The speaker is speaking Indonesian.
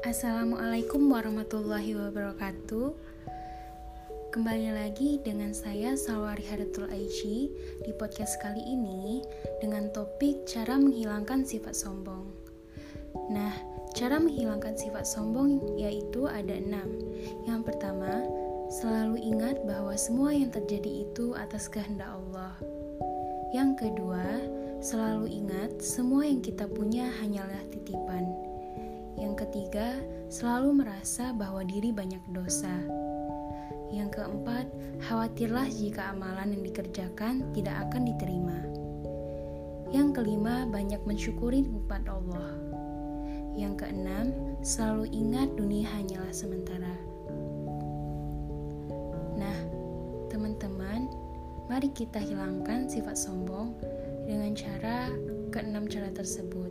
Assalamualaikum warahmatullahi wabarakatuh. Kembali lagi dengan saya Salwari Hadatul Aiji Di podcast kali ini Dengan topik cara menghilangkan sifat sombong. Nah, cara menghilangkan sifat sombong yaitu ada enam. Yang pertama, selalu ingat bahwa semua yang terjadi itu atas kehendak Allah. Yang kedua, selalu ingat semua yang kita punya hanyalah titipan ketiga, selalu merasa bahwa diri banyak dosa. Yang keempat, khawatirlah jika amalan yang dikerjakan tidak akan diterima. Yang kelima, banyak mensyukuri nikmat Allah. Yang keenam, selalu ingat dunia hanyalah sementara. Nah, teman-teman, mari kita hilangkan sifat sombong dengan cara keenam cara tersebut.